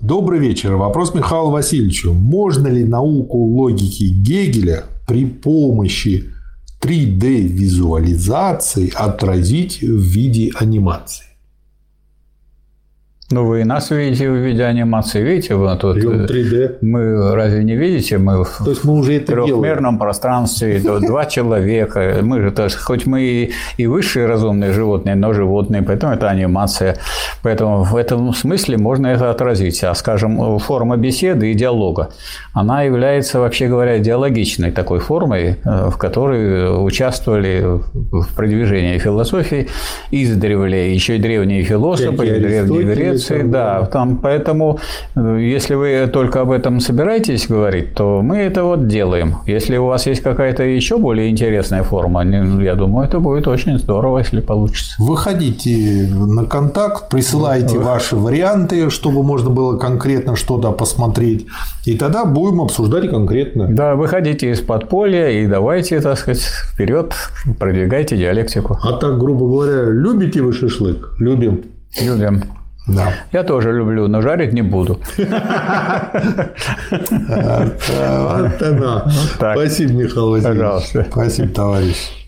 Добрый вечер. Вопрос Михаилу Васильевичу. Можно ли науку логики Гегеля при помощи 3D-визуализации отразить в виде анимации? Ну, вы и нас видите в виде анимации, видите, вот тут 3D. Э, мы разве не видите? Мы то есть мы уже это в трехмерном делаем. пространстве, два человека. Мы же, то есть, хоть мы и высшие разумные животные, но животные, поэтому это анимация. Поэтому в этом смысле можно это отразить. А, скажем, форма беседы и диалога, она является, вообще говоря, идеологичной такой формой, э, в которой участвовали в продвижении философии издревле, еще и древние философы, и древние грецы, Турции, да. Там, поэтому, э, если вы только об этом собираетесь говорить, то мы это вот делаем. Если у вас есть какая-то еще более интересная форма, я думаю, это будет очень здорово, если получится. Выходите на контакт, присылайте ваши варианты, чтобы можно было конкретно что-то посмотреть, и тогда будем обсуждать конкретно. Да, выходите из подполья и давайте, так сказать, вперед, продвигайте диалектику. А так, грубо говоря, любите вы шашлык? Любим. Любим. Да. Я тоже люблю, но жарить не буду. Вот оно. Спасибо, Михаил Васильевич. Спасибо, товарищ.